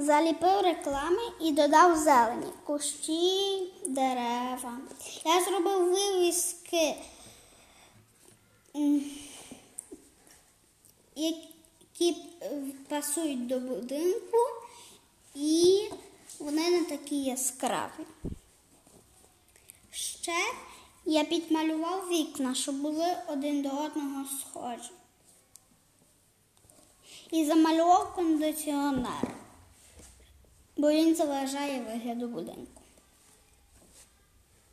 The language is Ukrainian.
Заліпив реклами і додав зелені, кущі, дерева. Я зробив вивіски, які пасують до будинку, і вони не такі яскраві. Ще я підмалював вікна, щоб були один до одного схожі. І замалював кондиціонер, бо він заважає вигляду будинку.